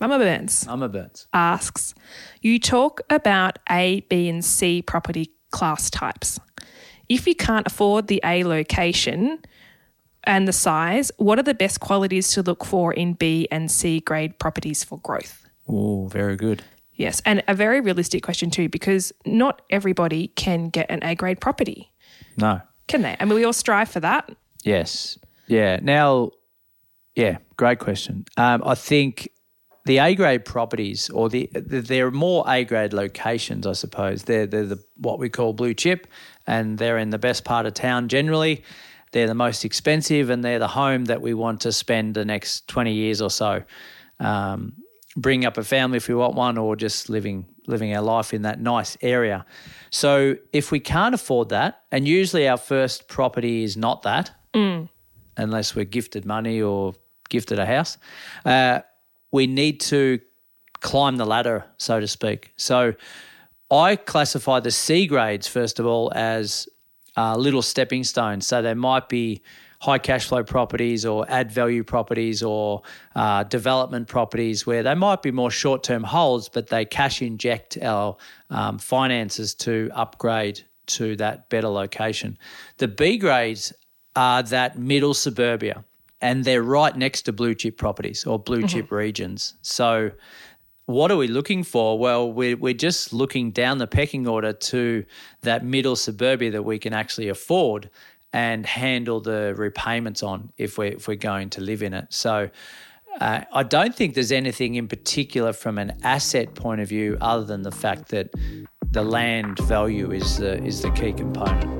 Mama Burns Mama Burns. asks You talk about A, B, and C property class types. If you can't afford the A location and the size, what are the best qualities to look for in B and C grade properties for growth? Oh, very good. Yes, and a very realistic question too, because not everybody can get an A grade property, No. can they? I mean, we all strive for that. Yes. Yeah. Now, yeah, great question. Um, I think the A grade properties, or the, the there are more A grade locations, I suppose. They're they're the what we call blue chip, and they're in the best part of town generally. They're the most expensive, and they're the home that we want to spend the next twenty years or so. Um, bring up a family if we want one, or just living living our life in that nice area. So if we can't afford that, and usually our first property is not that, unless we're gifted money or gifted a house, uh, we need to climb the ladder, so to speak. So I classify the C grades, first of all, as uh, little stepping stones. So they might be high cash flow properties or add value properties or uh, development properties where they might be more short term holds, but they cash inject our um, finances to upgrade to that better location. The B grades are that middle suburbia and they're right next to blue chip properties or blue chip regions. So what are we looking for? Well, we're, we're just looking down the pecking order to that middle suburbia that we can actually afford and handle the repayments on if we're, if we're going to live in it. So uh, I don't think there's anything in particular from an asset point of view other than the fact that the land value is the, is the key component.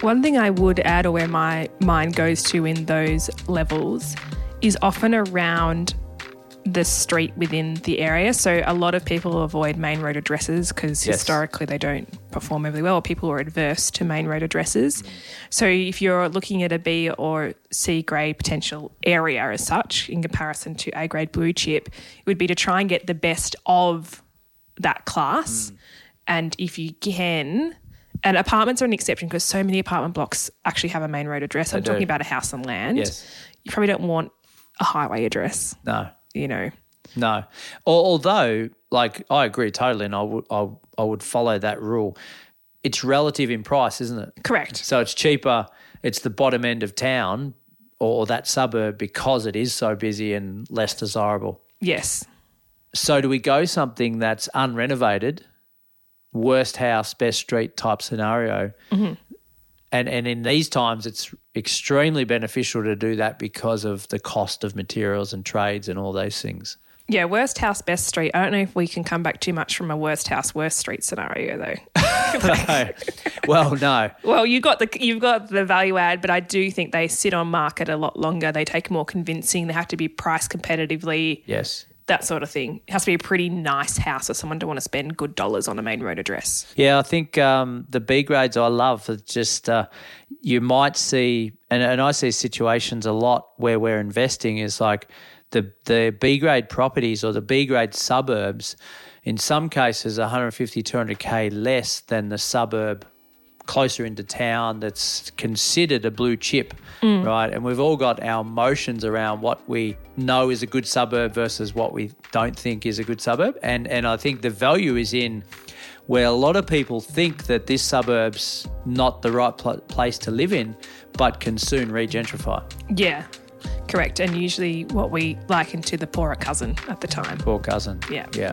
One thing I would add, or where my mind goes to in those levels, is often around the street within the area. So a lot of people avoid main road addresses because Yes. historically they don't perform overly well, or people are adverse to main road addresses. So if you're looking at a B or C grade potential area as such, in comparison to A grade blue chip, it would be to try and get the best of that class. Mm. And if you can, and apartments are an exception because so many apartment blocks actually have a main road address. I'm do. talking about a house and land. Yes. You probably don't want a highway address, No. you know. No, although like I agree totally, and I would I, I would follow that rule. It's relative in price, isn't it? Correct. So it's cheaper. It's the bottom end of town or that suburb because it is so busy and less desirable. Yes. So do we go something that's unrenovated, worst house, best street type scenario? Mm-hmm. And and in these times, it's extremely beneficial to do that because of the cost of materials and trades and all those things. Yeah, worst house, best street. I don't know if we can come back too much from a worst house, worst street scenario though. No. well, no. well, you got the you've got the value add, but I do think they sit on market a lot longer. They take more convincing. They have to be priced competitively. Yes. That sort of thing. It has to be a pretty nice house for someone to want to spend good dollars on a main road address. Yeah, I think um, the B grades I love. It's just uh, you might see, and, and I see situations a lot where we're investing is like the the B grade properties or the B grade suburbs. In some cases, 150, 200k less than the suburb closer into town that's considered a blue chip, mm. right? And we've all got our emotions around what we know is a good suburb versus what we don't think is a good suburb. And and I think the value is in where a lot of people think that this suburb's not the right pl- place to live in, but can soon regentrify. Yeah, correct. And usually what we liken to the poorer cousin at the time. Poor cousin. Yeah. Yeah.